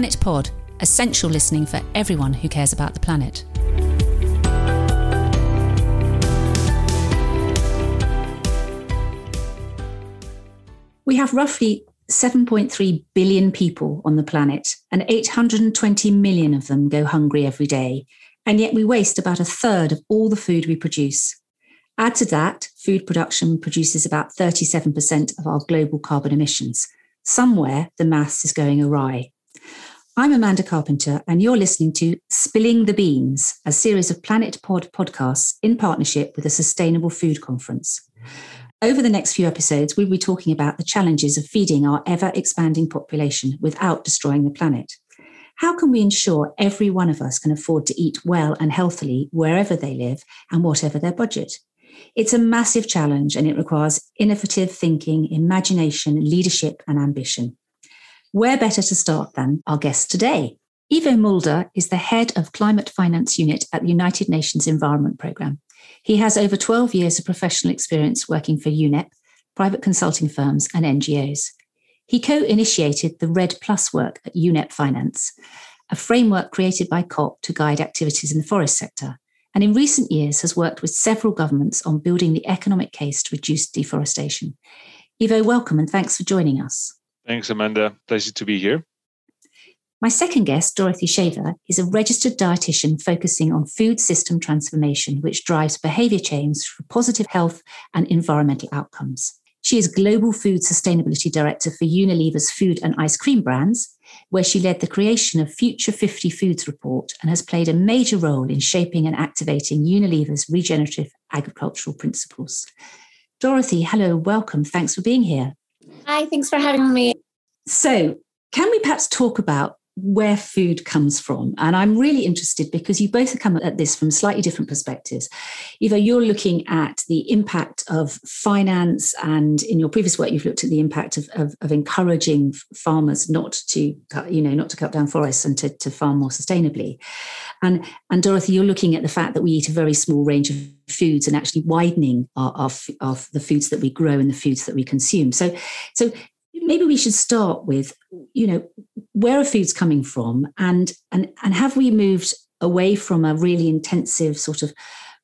Planet Pod, essential listening for everyone who cares about the planet. We have roughly 7.3 billion people on the planet, and 820 million of them go hungry every day. And yet we waste about a third of all the food we produce. Add to that, food production produces about 37% of our global carbon emissions. Somewhere the maths is going awry. I'm Amanda Carpenter, and you're listening to Spilling the Beans, a series of Planet Pod podcasts in partnership with the Sustainable Food Conference. Over the next few episodes, we'll be talking about the challenges of feeding our ever expanding population without destroying the planet. How can we ensure every one of us can afford to eat well and healthily wherever they live and whatever their budget? It's a massive challenge and it requires innovative thinking, imagination, leadership, and ambition. Where better to start than our guest today? Ivo Mulder is the head of Climate Finance Unit at the United Nations Environment Programme. He has over 12 years of professional experience working for UNEP, private consulting firms, and NGOs. He co initiated the REDD Plus work at UNEP Finance, a framework created by COP to guide activities in the forest sector and in recent years has worked with several governments on building the economic case to reduce deforestation. Ivo, welcome and thanks for joining us. Thanks, Amanda. Pleasure to be here. My second guest, Dorothy Shaver, is a registered dietitian focusing on food system transformation, which drives behavior change for positive health and environmental outcomes. She is Global Food Sustainability Director for Unilever's food and ice cream brands where she led the creation of Future 50 Foods Report and has played a major role in shaping and activating Unilever's regenerative agricultural principles. Dorothy, hello, welcome. Thanks for being here. Hi, thanks for having me. So, can we perhaps talk about where food comes from. And I'm really interested because you both come at this from slightly different perspectives. Ivo, you're looking at the impact of finance, and in your previous work, you've looked at the impact of, of, of encouraging farmers not to, cut, you know, not to cut down forests and to, to farm more sustainably. And, and Dorothy, you're looking at the fact that we eat a very small range of foods and actually widening our, our, our, the foods that we grow and the foods that we consume. So, so maybe we should start with you know where are foods coming from? And and and have we moved away from a really intensive sort of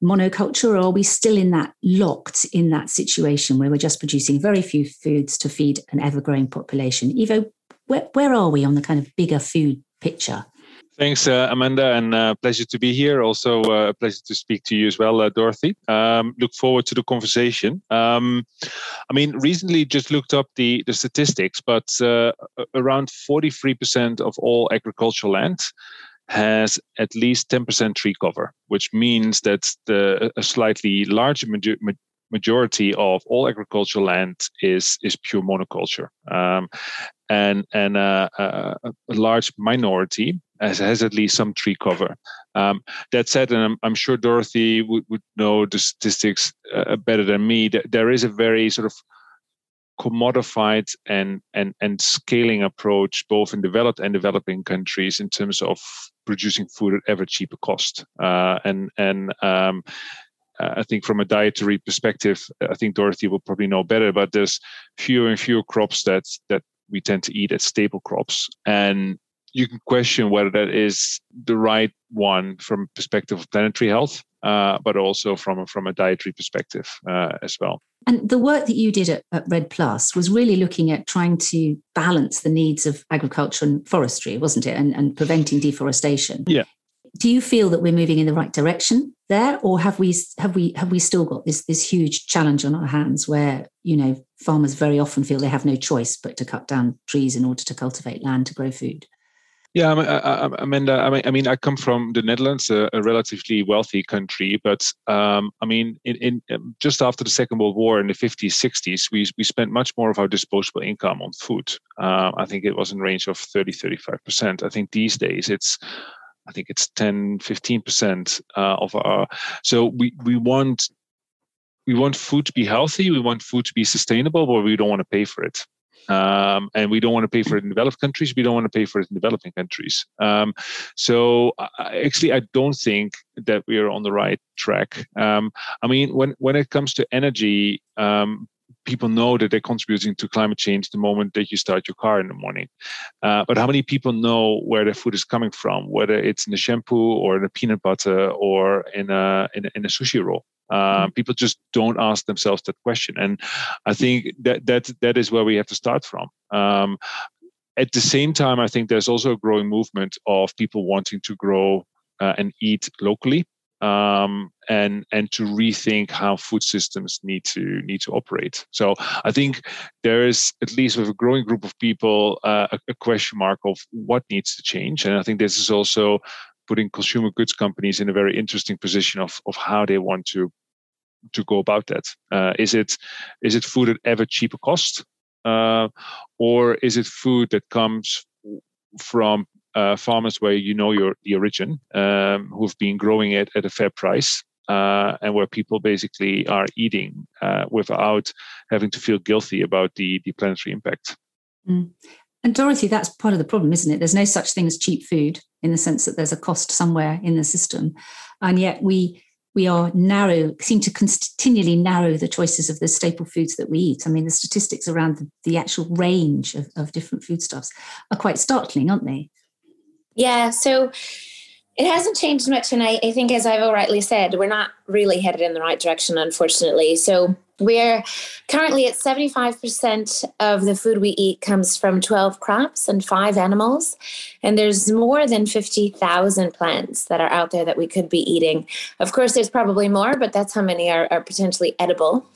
monoculture or are we still in that locked in that situation where we're just producing very few foods to feed an ever-growing population? Ivo where, where are we on the kind of bigger food picture Thanks, uh, Amanda, and uh, pleasure to be here. Also, uh, a pleasure to speak to you as well, uh, Dorothy. Um, look forward to the conversation. Um, I mean, recently just looked up the, the statistics, but uh, around 43% of all agricultural land has at least 10% tree cover, which means that the, a slightly larger major, majority of all agricultural land is is pure monoculture, um, and and uh, a large minority has, at least some tree cover. Um, that said, and I'm, I'm sure Dorothy would, would know the statistics uh, better than me. That there is a very sort of commodified and and and scaling approach both in developed and developing countries in terms of producing food at ever cheaper cost uh, and and um, I think from a dietary perspective, I think Dorothy will probably know better, but there's fewer and fewer crops that that we tend to eat as staple crops. And you can question whether that is the right one from perspective of planetary health, uh, but also from a, from a dietary perspective uh, as well. And the work that you did at, at REDD Plus was really looking at trying to balance the needs of agriculture and forestry, wasn't it, and, and preventing deforestation. Yeah do you feel that we're moving in the right direction there or have we have we have we still got this this huge challenge on our hands where you know farmers very often feel they have no choice but to cut down trees in order to cultivate land to grow food yeah, Amanda. I mean, I mean, I come from the Netherlands, a, a relatively wealthy country, but um, I mean, in, in, um, just after the Second World War in the 50s, 60s, we we spent much more of our disposable income on food. Uh, I think it was in range of 30, 35 percent. I think these days it's I think it's 10, 15% uh, of our. So we, we want we want food to be healthy. We want food to be sustainable, but we don't want to pay for it. Um, and we don't want to pay for it in developed countries. We don't want to pay for it in developing countries. Um, so actually, I don't think that we are on the right track. Um, I mean, when when it comes to energy, um, people know that they're contributing to climate change the moment that you start your car in the morning. Uh, but how many people know where their food is coming from, whether it's in the shampoo or in the peanut butter or in a in a, in a sushi roll? Um, people just don't ask themselves that question, and I think that that that is where we have to start from. Um, at the same time, I think there's also a growing movement of people wanting to grow uh, and eat locally um, and and to rethink how food systems need to need to operate. So I think there is at least with a growing group of people uh, a, a, question mark of what needs to change, and I think this is also putting consumer goods companies in a very interesting position of of how they want to to go about that. Uh, is it is it food at ever cheaper cost, uh, or is it food that comes from uh, farmers where you know your the origin, um, who've been growing it at a fair price, uh, and where people basically are eating uh, without having to feel guilty about the the planetary impact. Mm. And Dorothy, that's part of the problem, isn't it? There's no such thing as cheap food in the sense that there's a cost somewhere in the system, and yet we we are narrow, seem to continually narrow the choices of the staple foods that we eat. I mean, the statistics around the, the actual range of, of different foodstuffs are quite startling, aren't they? Yeah. So it hasn't changed much. And I, I think, as I've rightly said, we're not really headed in the right direction, unfortunately. So we're currently at 75% of the food we eat comes from 12 crops and five animals. And there's more than 50,000 plants that are out there that we could be eating. Of course, there's probably more, but that's how many are, are potentially edible.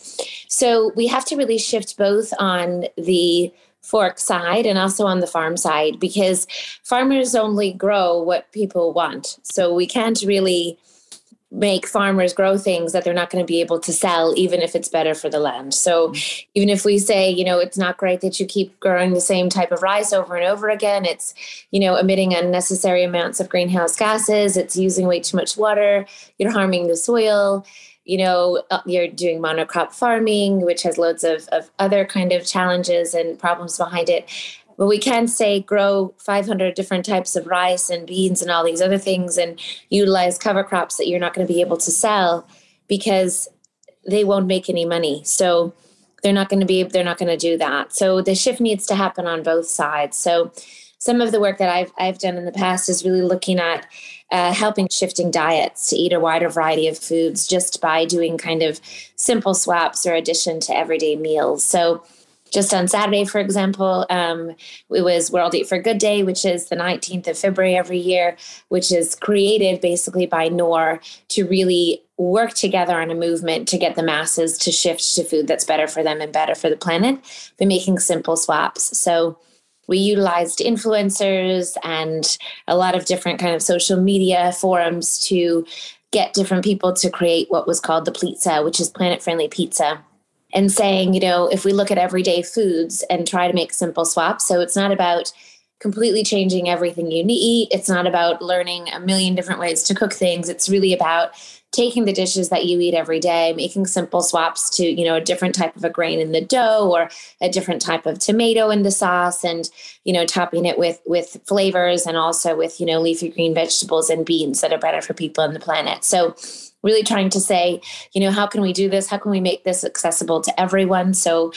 So we have to really shift both on the fork side and also on the farm side because farmers only grow what people want. So we can't really make farmers grow things that they're not going to be able to sell even if it's better for the land. So mm-hmm. even if we say, you know, it's not great that you keep growing the same type of rice over and over again, it's, you know, emitting unnecessary amounts of greenhouse gases, it's using way too much water, you're harming the soil you know uh, you're doing monocrop farming which has loads of, of other kind of challenges and problems behind it. But we can say grow 500 different types of rice and beans and all these other things and utilize cover crops that you're not going to be able to sell because they won't make any money. So they're not going to be they're not going to do that. So the shift needs to happen on both sides. So some of the work that I've I've done in the past is really looking at uh, helping shifting diets to eat a wider variety of foods just by doing kind of simple swaps or addition to everyday meals. So just on Saturday, for example, um, it was World Eat for Good Day, which is the 19th of February every year, which is created basically by Knorr to really work together on a movement to get the masses to shift to food that's better for them and better for the planet by making simple swaps. So we utilized influencers and a lot of different kind of social media forums to get different people to create what was called the pizza, which is planet friendly pizza. And saying, you know, if we look at everyday foods and try to make simple swaps, so it's not about completely changing everything you eat. It's not about learning a million different ways to cook things. It's really about taking the dishes that you eat every day, making simple swaps to, you know, a different type of a grain in the dough or a different type of tomato in the sauce and, you know, topping it with with flavors and also with, you know, leafy green vegetables and beans that are better for people on the planet. So really trying to say, you know, how can we do this? How can we make this accessible to everyone? So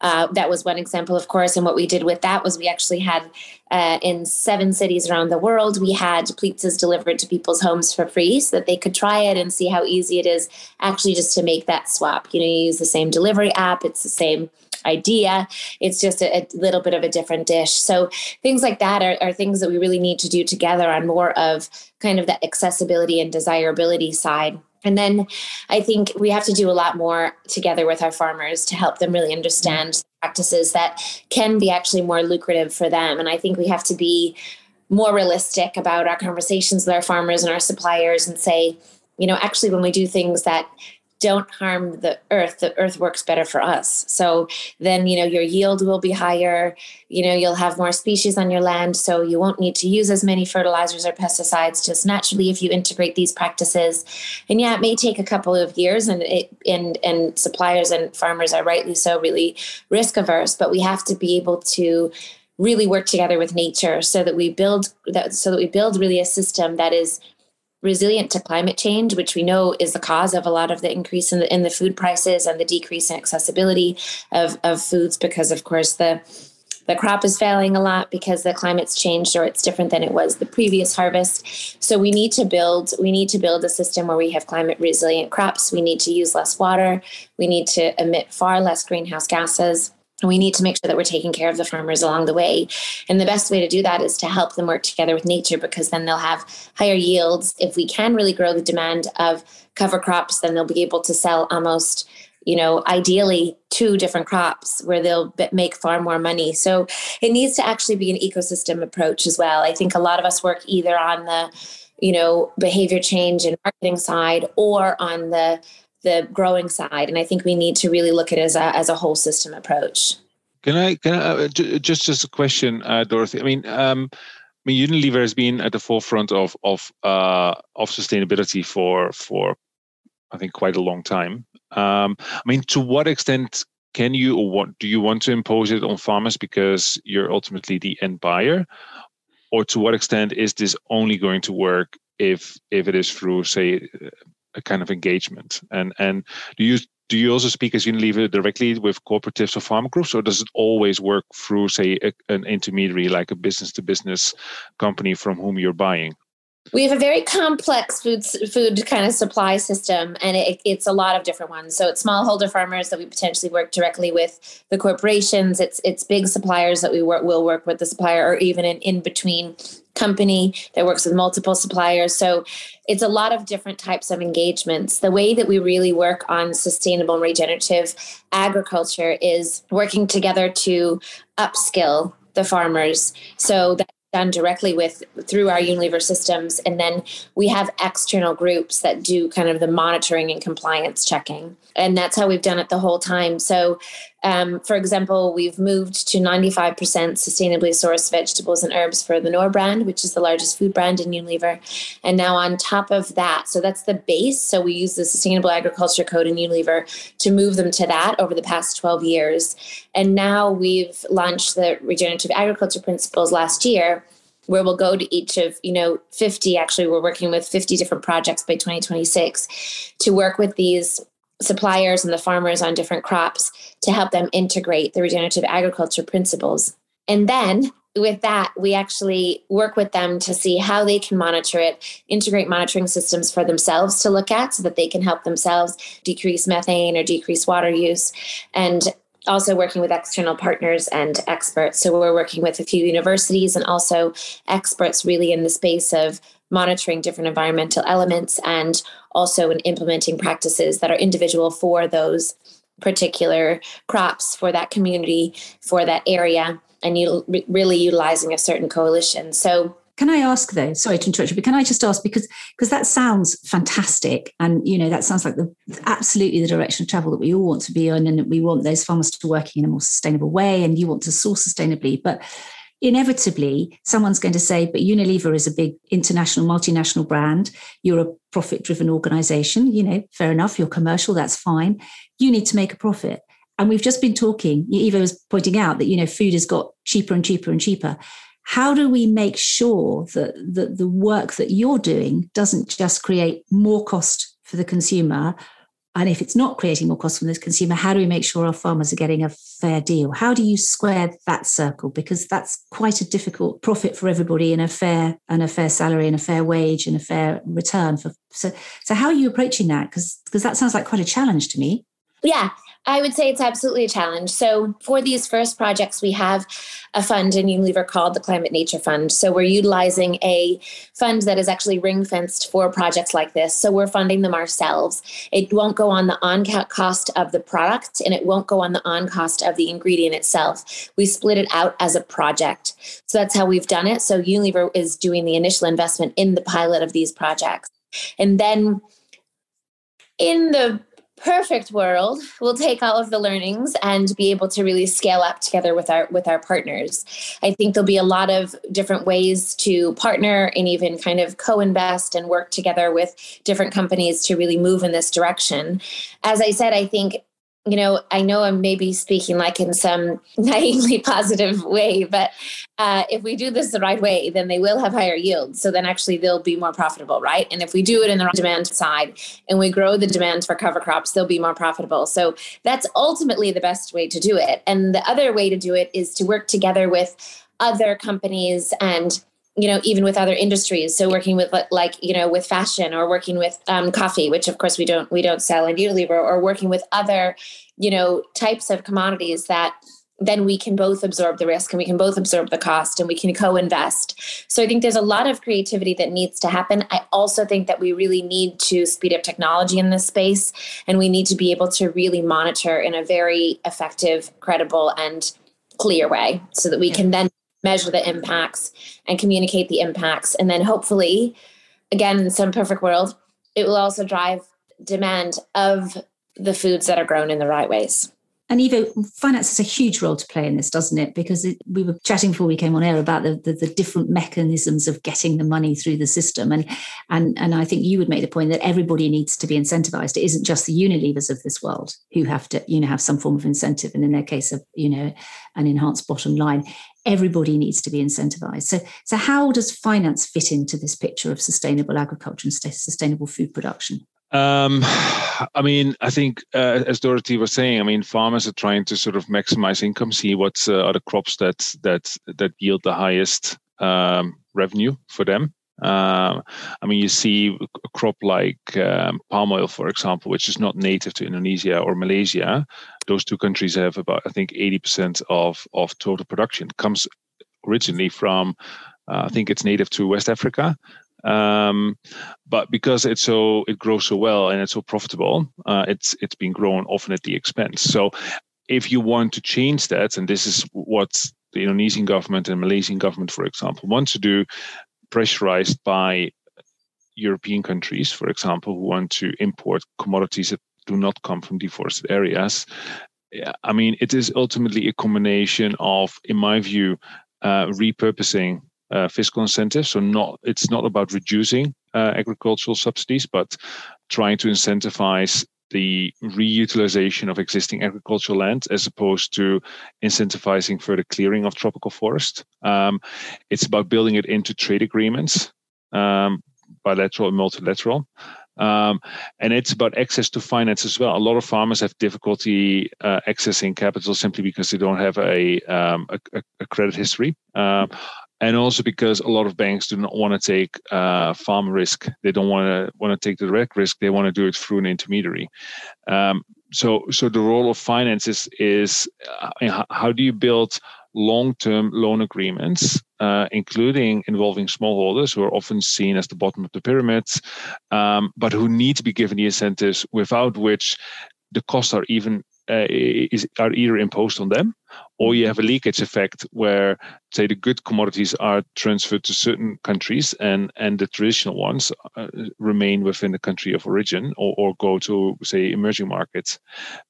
uh, that was one example, of course. And what we did with that was we actually had uh, in seven cities around the world, we had pizzas delivered to people's homes for free so that they could try it and see how easy it is actually just to make that swap. You know, you use the same delivery app, it's the same idea. It's just a, a, little bit of a different dish. So things like that are, are, things that we really need to do together on more of kind of the accessibility and desirability side. And then I think we have to do a lot more together with our farmers to help them really understand mm-hmm. practices that can be actually more lucrative for them. And I think we have to be more realistic about our conversations with our farmers and our suppliers and say, you know, actually, when we do things that don't harm the earth the earth works better for us. So then you know your yield will be higher. You know you'll have more species on your land so you won't need to use as many fertilizers or pesticides just naturally if you integrate these practices. And yeah it may take a couple of years and it and and suppliers and farmers are rightly so really risk averse but we have to be able to really work together with nature so that we build that so that we build really a system that is resilient to climate change, which we know is the cause of a lot of the increase in the, in the food prices and the decrease in accessibility of, of foods, because of course the the crop is failing a lot because the climate's changed or it's different than it was the previous harvest. So we need to build we need to build a system where we have climate resilient crops. We need to use less water. We need to emit far less greenhouse gases we need to make sure that we're taking care of the farmers along the way. And the best way to do that is to help them work together with nature because then they'll have higher yields. If we can really grow the demand of cover crops, then they'll be able to sell almost, you know, ideally two different crops where they'll make far more money. So it needs to actually be an ecosystem approach as well. I think a lot of us work either on the, you know, behavior change and marketing side or on the the growing side. And I think we need to really look at it as a, as a whole system approach. Can I, can I, uh, just, just a question, uh, Dorothy? I mean, um, I mean, Unilever has been at the forefront of of uh, of sustainability for for I think quite a long time. Um, I mean, to what extent can you or what do you want to impose it on farmers because you're ultimately the end buyer, or to what extent is this only going to work if if it is through say kind of engagement? And and do you do you also speak as Unilever directly with cooperatives or farmer groups, or does it always work through, say, a, an intermediary like a business to business company from whom you're buying? We have a very complex food food kind of supply system, and it, it's a lot of different ones. So it's smallholder farmers that we potentially work directly with the corporations. It's it's big suppliers that we work will work with the supplier, or even an in between company that works with multiple suppliers. So it's a lot of different types of engagements. The way that we really work on sustainable and regenerative agriculture is working together to upskill the farmers so that done directly with through our Unilever systems. And then we have external groups that do kind of the monitoring and compliance checking. And that's how we've done it the whole time. So, um, for example, we've moved to 95% sustainably sourced vegetables and herbs for the Knorr brand, which is the largest food brand in Unilever. And now, on top of that, so that's the base. So, we use the Sustainable Agriculture Code in Unilever to move them to that over the past 12 years. And now we've launched the Regenerative Agriculture Principles last year where we'll go to each of you know 50 actually we're working with 50 different projects by 2026 to work with these suppliers and the farmers on different crops to help them integrate the regenerative agriculture principles and then with that, we actually work with them to see how they can monitor it, integrate monitoring systems for themselves to look at so that they can help themselves decrease methane or decrease water use. And also working with external partners and experts. So we're working with a few universities and also experts really in the space of monitoring different environmental elements and also in implementing practices that are individual for those particular crops for that community for that area and you really utilizing a certain coalition so can I ask though? Sorry to interrupt you, but can I just ask because because that sounds fantastic, and you know that sounds like the absolutely the direction of travel that we all want to be on, and we want those farmers to working in a more sustainable way, and you want to source sustainably, but inevitably someone's going to say, but Unilever is a big international, multinational brand. You're a profit driven organization. You know, fair enough. You're commercial. That's fine. You need to make a profit. And we've just been talking, Ivo was pointing out that, you know, food has got cheaper and cheaper and cheaper how do we make sure that that the work that you're doing doesn't just create more cost for the consumer and if it's not creating more cost for the consumer how do we make sure our farmers are getting a fair deal? How do you square that circle? Because that's quite a difficult profit for everybody and a fair and a fair salary and a fair wage and a fair return for so so how are you approaching that? Because because that sounds like quite a challenge to me. Yeah I would say it's absolutely a challenge. So, for these first projects, we have a fund in Unilever called the Climate Nature Fund. So, we're utilizing a fund that is actually ring fenced for projects like this. So, we're funding them ourselves. It won't go on the on cost of the product and it won't go on the on cost of the ingredient itself. We split it out as a project. So, that's how we've done it. So, Unilever is doing the initial investment in the pilot of these projects. And then in the perfect world. We'll take all of the learnings and be able to really scale up together with our with our partners. I think there'll be a lot of different ways to partner and even kind of co-invest and work together with different companies to really move in this direction. As i said i think you know, I know I'm maybe speaking like in some naively positive way, but uh, if we do this the right way, then they will have higher yields. So then actually they'll be more profitable, right? And if we do it in the demand side and we grow the demand for cover crops, they'll be more profitable. So that's ultimately the best way to do it. And the other way to do it is to work together with other companies and you know even with other industries. So working with like you know with fashion or working with um, coffee which of course we don't we don't sell in unilever or working with other you know types of commodities that then we can both absorb the risk and we can both absorb the cost and we can co-invest. So i think there's a lot of creativity that needs to happen. I also think that we really need to speed up technology in this space and we need to be able to really monitor in a very effective credible and clear way so that we can then measure the impacts and communicate the impacts. And then hopefully, again, in some perfect world, it will also drive demand of the foods that are grown in the right ways. And Ivo, finance has a huge role to play in this, doesn't it? Because it, we were chatting before we came on air about the, the, the, different mechanisms of getting the money through the system. And, and, and I think you would make the point that everybody needs to be incentivized. It isn't just the Unilevers of this world who have to, you know, have some form of incentive. And in their case of, you know, an enhanced bottom line, everybody needs to be incentivized. So, so how does finance fit into this picture of sustainable agriculture and sustainable food production? Um, I mean, I think uh, as Dorothy was saying, I mean, farmers are trying to sort of maximize income, see what uh, are the crops that that that yield the highest um, revenue for them. Um, I mean, you see a crop like um, palm oil, for example, which is not native to Indonesia or Malaysia. Those two countries have about, I think, 80% of, of total production comes originally from, uh, I think it's native to West Africa. Um, but because it's so it grows so well and it's so profitable, uh, it's it's been grown often at the expense. So if you want to change that, and this is what the Indonesian government and Malaysian government, for example, want to do, pressurized by European countries, for example, who want to import commodities that do not come from deforested areas. I mean, it is ultimately a combination of, in my view, uh, repurposing uh, fiscal incentives. So not it's not about reducing uh, agricultural subsidies, but trying to incentivize the reutilization of existing agricultural land as opposed to incentivizing further clearing of tropical forest. Um, it's about building it into trade agreements, um, bilateral and multilateral. Um, and it's about access to finance as well. A lot of farmers have difficulty uh, accessing capital simply because they don't have a, um, a, a, credit history. Um, and also because a lot of banks do not want to take uh, farm risk. They don't want to want to take the direct risk. They want to do it through an intermediary. Um, so, so the role of finance is, is uh, how do you build long-term loan agreements, uh, including involving smallholders who are often seen as the bottom of the pyramids, um, but who need to be given the incentives without which the costs are even uh, is, are either imposed on them or you have a leakage effect where say the good commodities are transferred to certain countries and and the traditional ones uh, remain within the country of origin or, or go to say emerging markets.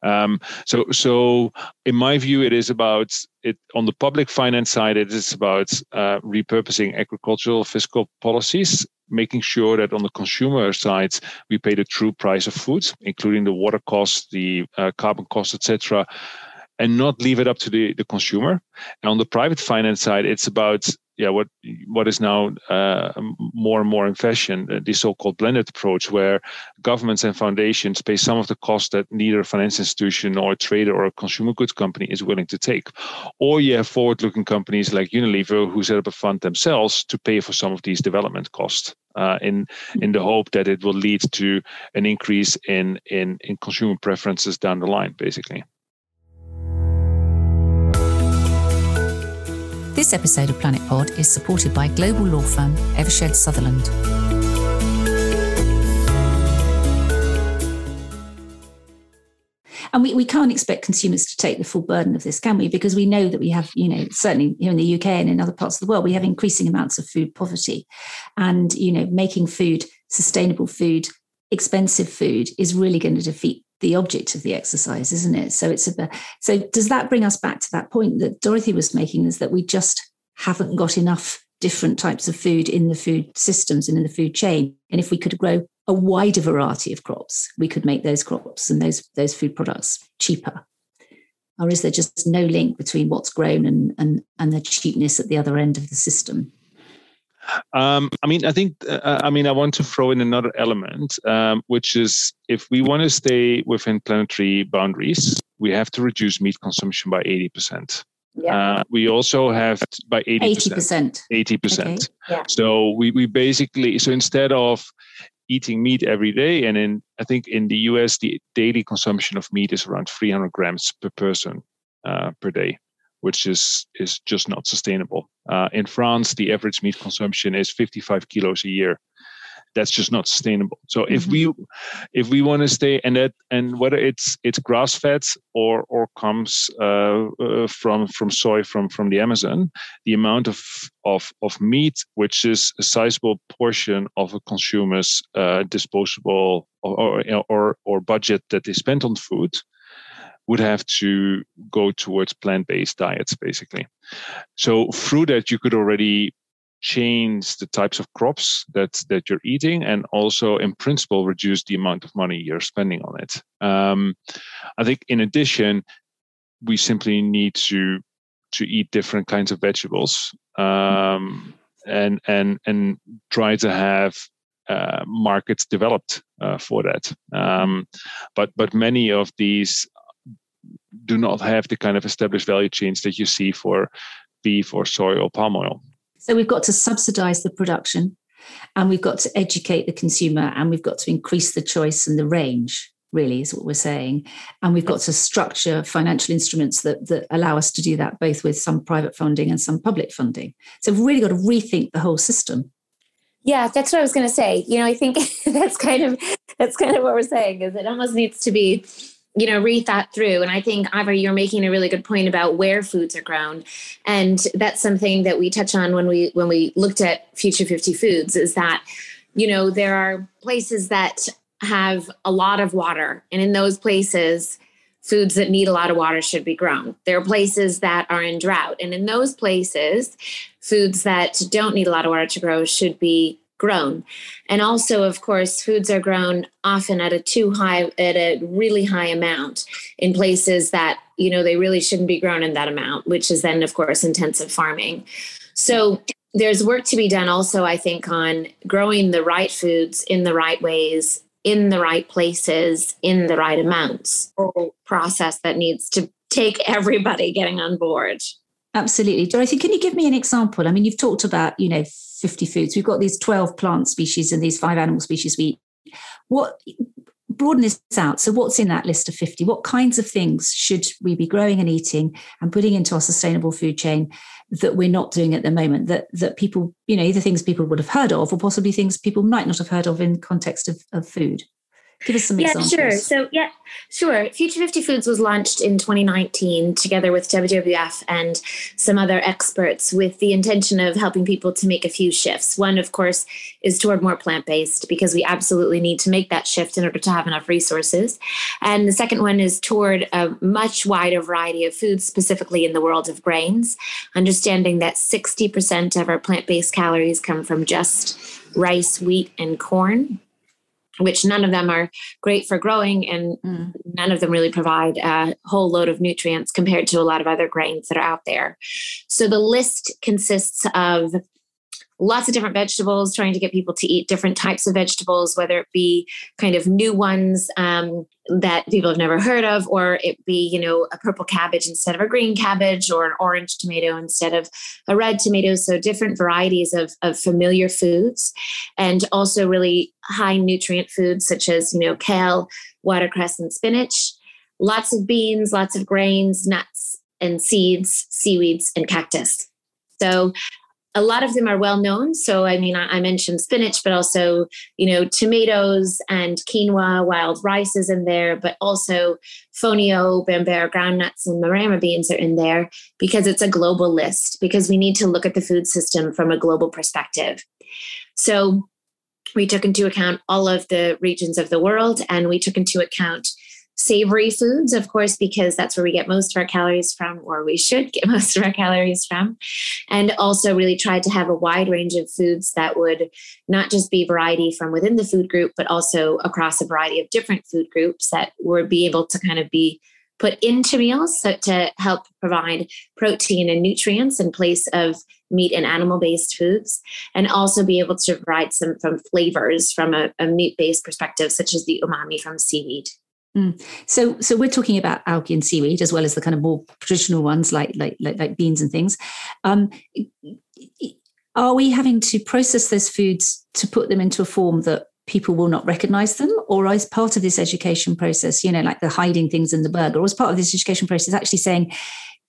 Um, so so in my view it is about it on the public finance side it is about uh, repurposing agricultural fiscal policies making sure that on the consumer side we pay the true price of food including the water cost, the uh, carbon cost, etc and not leave it up to the, the consumer. And on the private finance side, it's about yeah what what is now uh, more and more in fashion uh, the so-called blended approach where governments and foundations pay some of the cost that neither a financial institution or a trader or a consumer goods company is willing to take. Or you have forward-looking companies like unilever who set up a fund themselves to pay for some of these development costs uh, in in the hope that it will lead to an increase in in in consumer preferences down the line basically This episode of Planet Pod is supported by global law firm Eversheds Sutherland. And we, we can't expect consumers to take the full burden of this, can we? Because we know that we have, you know, certainly here in the UK and in other parts of the world, we have increasing amounts of food poverty. And, you know, making food, sustainable food, expensive food is really going to defeat the object of the exercise, isn't it? So it's a so does that bring us back to that point that Dorothy was making is that we just haven't got enough different types of food in the food systems and in the food chain. And if we could grow a wider variety of crops, we could make those crops and those those food products cheaper? Or is there just no link between what's grown and and, and the cheapness at the other end of the system? Um, I mean, I think, uh, I mean, I want to throw in another element, um, which is if we want to stay within planetary boundaries, we have to reduce meat consumption by 80%. Yeah. Uh, we also have by 80%. 80%. 80%. Okay. Yeah. So we, we basically, so instead of eating meat every day, and in, I think in the US, the daily consumption of meat is around 300 grams per person uh, per day which is is just not sustainable. Uh, in France, the average meat consumption is 55 kilos a year. That's just not sustainable. So mm-hmm. if we if we want to stay and that and whether it's it's grass fed or or comes uh, uh, from from soy from from the Amazon, the amount of of of meat, which is a sizable portion of a consumer's uh, disposable or, or or or budget that they spend on food, would have to go towards plant-based diets basically so through that you could already change the types of crops that that you're eating and also in principle reduce the amount of money you're spending on it um, i think in addition we simply need to to eat different kinds of vegetables um, and and and try to have uh, markets developed uh, for that. Um, but but many of these do not have the kind of established value chains that you see for beef or soy or palm oil. So we've got to subsidize the production and we've got to educate the consumer and we've got to increase the choice and the range really is what we're saying. And we've got to structure financial instruments that, that allow us to do that both with some private funding and some public funding. So we've really got to rethink the whole system. Yeah that's what i was going to say. You know i think that's kind of that's kind of what we're saying is it almost needs to be you know read that through. And i think Ivo you're making a really good point about where foods are grown. And that's something that we touch on when we when we looked at future 50 foods is that you know there are places that have a lot of water. And in those places foods that need a lot of water should be grown. There are places that are in drought. And in those places foods that don't need a lot of water to grow should be grown. And also, of course, foods are grown often at a too high, at a really high amount in places that, you know, they really shouldn't be grown in that amount, which is then, of course, intensive farming. So there's work to be done also, I think, on growing the right foods in the right ways, in the right places, in the right amounts. Process that needs to take everybody getting on board. Absolutely. Dorothy, can you give me an example? I mean, you've talked about, you know, 50 foods. We've got these 12 plant species and these five animal species we eat. What broaden this out. So what's in that list of 50? What kinds of things should we be growing and eating and putting into our sustainable food chain that we're not doing at the moment that that people, you know, either things people would have heard of or possibly things people might not have heard of in context of, of food? Give us some yeah, examples. sure. So, yeah, sure. Future 50 Foods was launched in 2019 together with WWF and some other experts with the intention of helping people to make a few shifts. One, of course, is toward more plant based because we absolutely need to make that shift in order to have enough resources. And the second one is toward a much wider variety of foods, specifically in the world of grains, understanding that 60% of our plant based calories come from just rice, wheat, and corn which none of them are great for growing and mm. none of them really provide a whole load of nutrients compared to a lot of other grains that are out there. So the list consists of lots of different vegetables, trying to get people to eat different types of vegetables, whether it be kind of new ones um, that people have never heard of, or it be, you know, a purple cabbage instead of a green cabbage, or an orange tomato instead of a red tomato. So different varieties of, of familiar foods, and also really high nutrient foods such as, you know, kale, watercress, and spinach. Lots of beans, lots of grains, nuts, and seeds, seaweeds, and cactus. So a lot of them are well known. So, I mean, I, I, mentioned spinach, but also, you know, tomatoes and quinoa, wild rice is in there, but also fonio, bambara groundnuts, and marama beans are in there because it's a global list, because we need to look at the food system from a global perspective. So, we took into account all of the regions of the world and we took into account savory foods, of course, because that's where we get most of our calories from, or we should get most of our calories from. And also, really tried to have a wide range of foods that would not just be variety from within the food group, but also across a variety of different food groups that would be able to kind of be put into meals so to help provide protein and nutrients in place of meat and animal based foods and also be able to provide some from flavors from a, a meat based perspective such as the umami from seaweed Mm. So, so we're talking about algae and seaweed as well as the kind of more traditional ones like like like, like beans and things. Um, are we having to process those foods to put them into a form that people will not recognize them, or as part of this education process, you know, like the hiding things in the burger, or as part of this education process, actually saying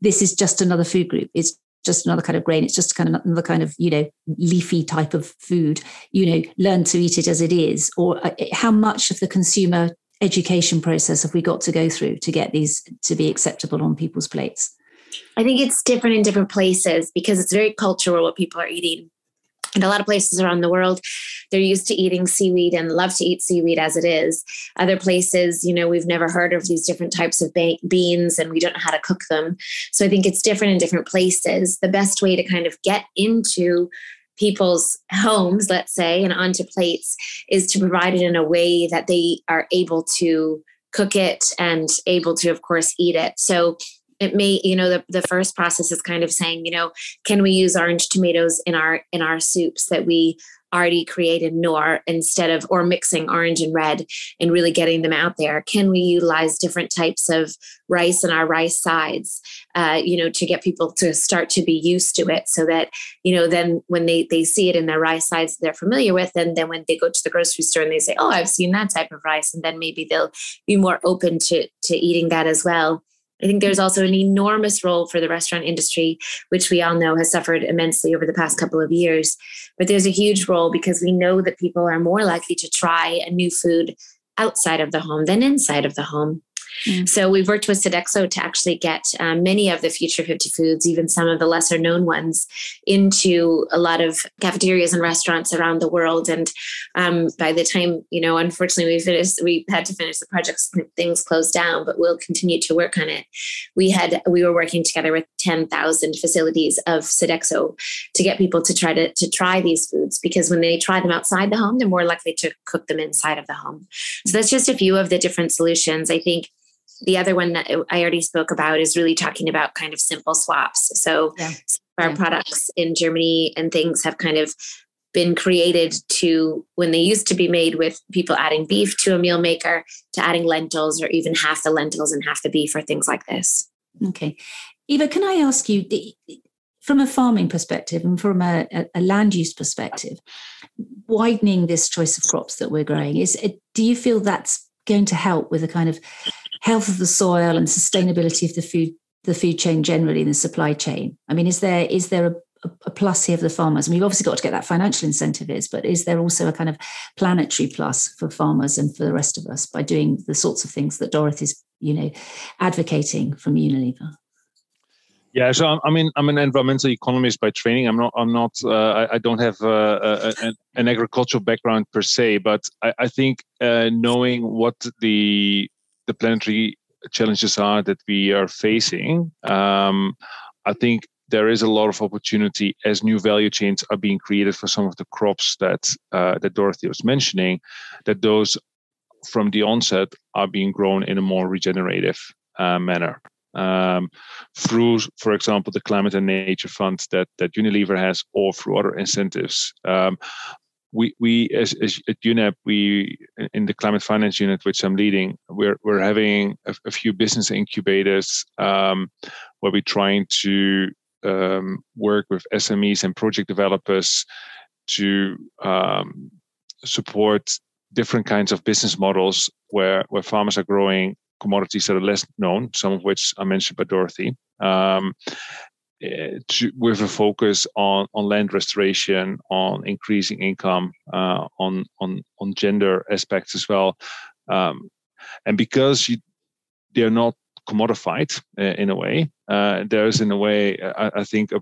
this is just another food group. It's just another kind of grain. It's just kind of another kind of you know leafy type of food. You know, learn to eat it as it is. Or uh, how much of the consumer education process have we got to go through to get these to be acceptable on people's plates? I think it's different in different places because it's very cultural what people are eating. In a lot of places around the world, they're used to eating seaweed and love to eat seaweed as it is. Other places, you know, we've never heard of these different types of beans and we don't know how to cook them. So I think it's different in different places. The best way to kind of get into people's homes, let's say, and onto plates is to provide it in a way that they are able to cook it and able to, of course, eat it. So it may, you know, the, the first process is kind of saying, you know, can we use orange tomatoes in our in our soups that we already created Knorr instead of or mixing orange and red and really getting them out there can we utilize different types of rice in our rice sides uh, you know to get people to start to be used to it so that you know then when they they see it in their rice sides they're familiar with and then when they go to the grocery store and they say oh i've seen that type of rice and then maybe they'll be more open to to eating that as well I think there's also an enormous role for the restaurant industry, which we all know has suffered immensely over the past couple of years. But there's a huge role because we know that people are more likely to try a new food outside of the home than inside of the home. Mm. So we've worked with Sodexo to actually get um, many of the Future 50 foods, even some of the lesser known ones, into a lot of cafeterias and restaurants around the world. And um, by the time, you know, unfortunately we finished, we had to finish the project, things closed down, but we'll continue to work on it. We had, we were working together with 10,000 facilities of Sodexo to get people to try to, to try these foods because when they try them outside the home, they're more likely to cook them inside of the home. So that's just a few of the different solutions. I think the other one that I already spoke about is really talking about kind of simple swaps. So yeah. our yeah. products in Germany and things have kind of been created to when they used to be made with people adding beef to a meal maker to adding lentils or even half the lentils and half the beef or things like this. Okay. Ivo, can I ask you from a farming perspective and from a, a, land use perspective, widening this choice of crops that we're growing is do you feel that's going to help with a kind of health of the soil and sustainability of the food the food chain generally in the supply chain i mean is there is there a, a plus here for the farmers and we've obviously got to get that financial incentive is but is there also a kind of planetary plus for farmers and for the rest of us by doing the sorts of things that dorothy's you know advocating from unilever yeah, so I'm, I mean, I'm an environmental economist by training. I'm not. I'm not. Uh, I, I, don't have uh, a, an agricultural background per se, but I, I think uh, knowing what the the planetary challenges are that we are facing, um, I think there is a lot of opportunity as new value chains are being created for some of the crops that uh, that Dorothy was mentioning. That those from the onset are being grown in a more regenerative uh, manner. Um, through, for example, the Climate and Nature Fund that, that Unilever has, or through other incentives. Um, we we as, as at UNEP we in the climate finance unit which I'm leading we're we're having a, a few business incubators um, where we're trying to um, work with SMEs and project developers to um, support different kinds of business models where where farmers are growing commodities that are less known, some of which are mentioned by Dorothy, to, with a focus on, on land restoration, on increasing income, uh, on, on, on gender aspects as well. Um, and because you, they're not commodified uh, in a way, uh, there's in a way, I, I think, a,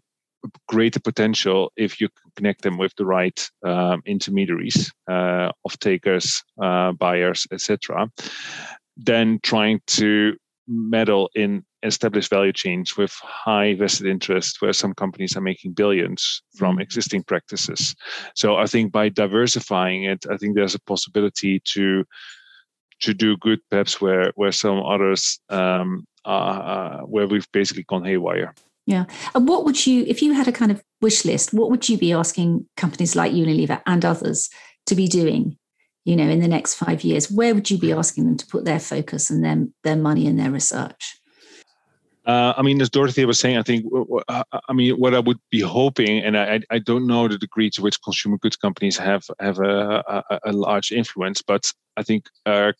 greater potential if you connect them with the right um, intermediaries, uh, off takers, uh, buyers, etc. than trying to meddle in established value chains with high vested interest where some companies are making billions from mm-hmm. existing practices so i think by diversifying it i think there's a possibility to to do good perhaps where where some others um, uh, where we've basically gone haywire. Yeah. And what would you, if you had a kind of wish list, what would you be asking companies like Unilever and others to be doing, you know, in the next five years? Where would you be asking them to put their focus and their, their money and their research? Uh, I mean, as Dorothy was saying, I think, I mean, what I would be hoping, and I, I don't know the degree to which consumer goods companies have have a, a, a large influence, but I think uh,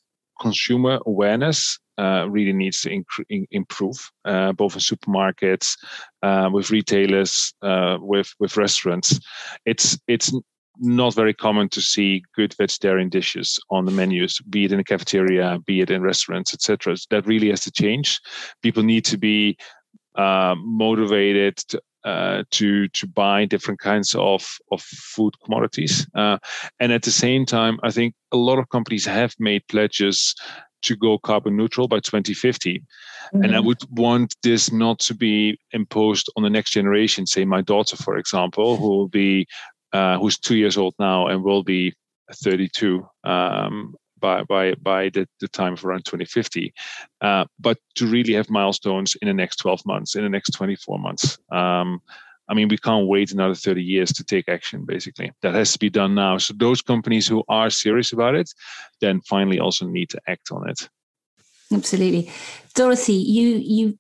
consumer awareness uh, really needs to inc- improve, uh, both in supermarkets, uh, with retailers, uh, with with restaurants. It's it's not very common to see good vegetarian dishes on the menus, be it in a cafeteria, be it in restaurants, etc. That really has to change. People need to be uh, motivated to, uh, to to buy different kinds of of food commodities, uh, and at the same time, I think a lot of companies have made pledges to go carbon neutral by 2050. Mm-hmm. And I mm-hmm. would want this not to be imposed on the next generation. Say my daughter, for example, who will be uh, who's two years old now and will be 32 um, by by by the, the time of around 2050. Uh, but to really have milestones in the next 12 months, in the next 24 months. Um, I mean, we can't wait another 30 years to take action, basically. That has to be done now. So, those companies who are serious about it then finally also need to act on it. Absolutely. Dorothy, you, you,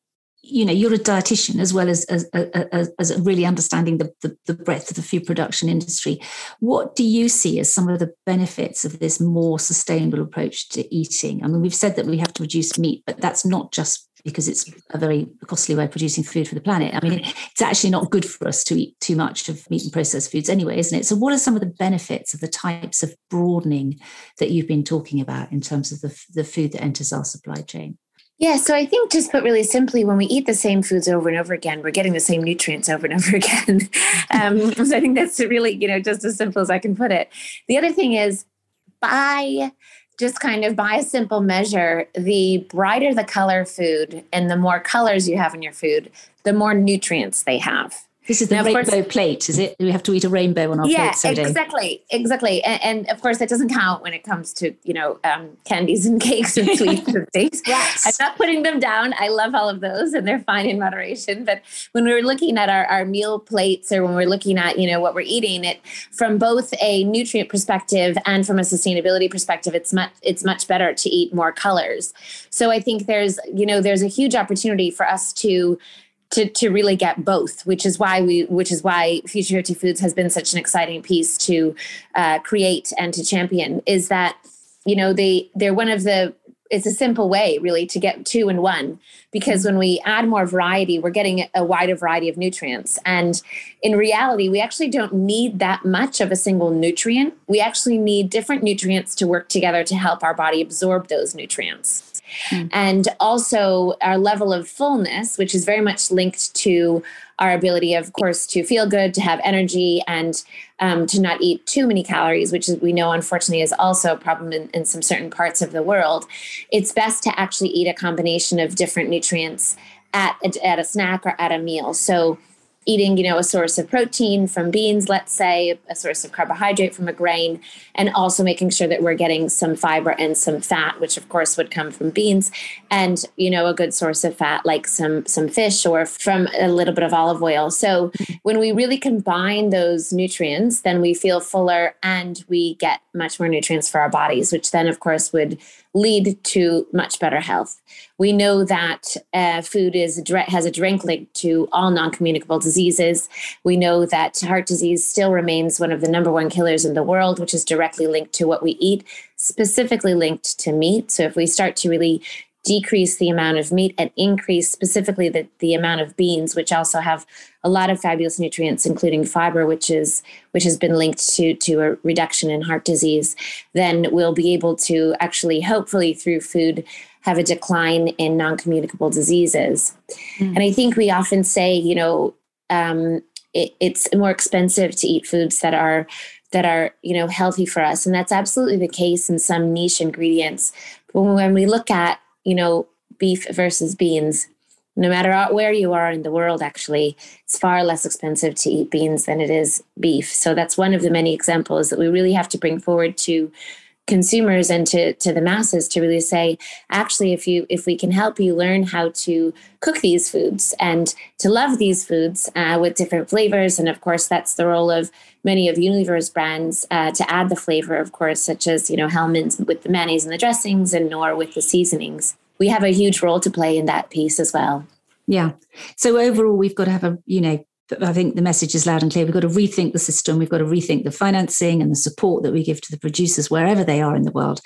you know, you're a dietitian as well as, as, as, as really understanding the, the, the breadth of the food production industry. What do you see as some of the benefits of this more sustainable approach to eating? I mean, we've said that we have to reduce meat, but that's not just because it's a very costly way of producing food for the planet. I mean, it's actually not good for us to eat too much of meat and processed foods anyway, isn't it? So, what are some of the benefits of the types of broadening that you've been talking about in terms of the, the food that enters our supply chain? Yeah, so I think just put really simply, when we eat the same foods over and over again, we're getting the same nutrients over and over again. um, so I think that's really, you know, just as simple as I can put it. The other thing is by just kind of by a simple measure, the brighter the color food and the more colors you have in your food, the more nutrients they have. This is the now, rainbow course, plate, is it? We have to eat a rainbow on our yeah, plate. Yeah, exactly, exactly. And, and, of course, that doesn't count when it comes to you know um, candies and cakes and sweets and things. Yes. I'm not putting them down. I love all of those, and they're fine in moderation. But when we're looking at our, our meal plates, or when we're looking at you know what we're eating, it from both a nutrient perspective and from a sustainability perspective, it's much it's much better to eat more colors. So I think there's you know there's a huge opportunity for us to to to really get both, which is why we which is why Future 50 Foods has been such an exciting piece to uh, create and to champion. Is that you know they they're one of the it's a simple way really to get two in one because when we add more variety we're getting a wider variety of nutrients and in reality we actually don't need that much of a single nutrient we actually need different nutrients to work together to help our body absorb those nutrients mm. and also our level of fullness, which is very much linked to our ability, of course, to feel good, to have energy, and um, to not eat too many calories, which we know unfortunately is also a problem in, in some certain parts of the world. It's best to actually eat a combination of different nutrients at a, at a snack or at a meal. So eating, you know, a source of protein from beans, let's say, a source of carbohydrate from a grain, and also making sure that we're getting some fiber and some fat, which of course would come from beans, and you know, a good source of fat like some some fish or from a little bit of olive oil. So when we really combine those nutrients, then we feel fuller and we get much more nutrients for our bodies, which then of course would lead to much better health. We know that uh, food is a has a direct link to all non-communicable diseases. We know that heart disease still remains one of the number one killers in the world, which is directly linked to what we eat, specifically linked to meat. So if we start to really decrease the amount of meat and increase specifically the, the amount of beans which also have a lot of fabulous nutrients including fiber which is which has been linked to to a reduction in heart disease then we'll be able to actually hopefully through food have a decline in non-communicable diseases mm. and i think we often say you know um, it, it's more expensive to eat foods that are that are you know healthy for us and that's absolutely the case in some niche ingredients when, when we look at, you know, beef versus beans, no matter where you are in the world, actually, it's far less expensive to eat beans than it is beef. So that's one of the many examples that we really have to bring forward to consumers and to, to the masses to really say actually if you if we can help you learn how to cook these foods and to love these foods uh, with different flavors and of course that's the role of many of unilever's brands uh, to add the flavor of course such as you know hellmann's with the mayonnaise and the dressings and Knorr with the seasonings. We have a huge role to play in that piece as well. Yeah. So overall we've got to have a you know I think the message is loud and clear. We've got to rethink the system. We've got to rethink the financing and the support that we give to the producers wherever they are in the world,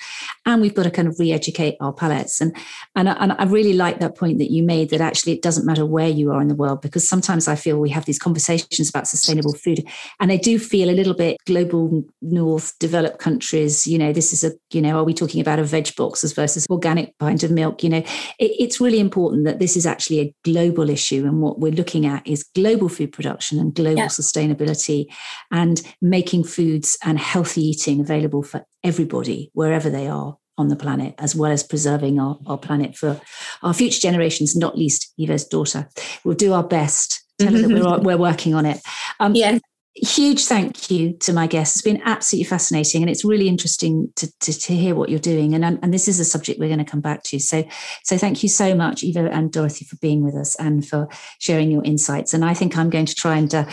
and we've got to kind of re-educate our palates. And and and I really like that point that you made that actually it doesn't matter where you are in the world because sometimes I feel we have these conversations about sustainable food, and they do feel a little bit global north, developed countries. You know, this is a you know, are we talking about a veg boxes versus organic pint of milk? You know, it, it's really important that this is actually a global issue, and what we're looking at is global food production and global yeah. sustainability and making foods and healthy eating available for everybody wherever they are on the planet, as well as preserving our, our planet for our future generations, not least Ivo's daughter. We'll do our best. Tell her that we're, we're working on it. Um, yeah huge thank you to my guests. It's been absolutely fascinating, and it's really interesting to, to, to hear what you're doing. And and this is a subject we're going to come back to. So so thank you so much, Ivo and Dorothy, for being with us and for sharing your insights. And I think I'm going to try and uh,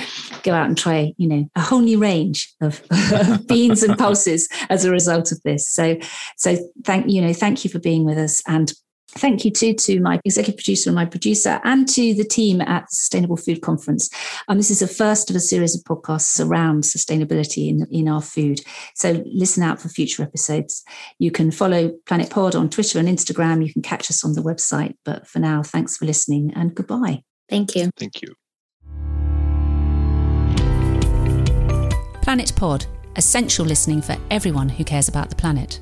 go out and try you know a whole new range of beans and pulses as a result of this. So so thank you know thank you for being with us and Thank you too to my executive producer and my producer, and to the team at Sustainable Food Conference. Um, this is the first of a series of podcasts around sustainability in, in our food. So listen out for future episodes. You can follow Planet Pod on Twitter and Instagram. You can catch us on the website. But for now, thanks for listening and goodbye. Thank you. Thank you. Planet Pod, essential listening for everyone who cares about the planet.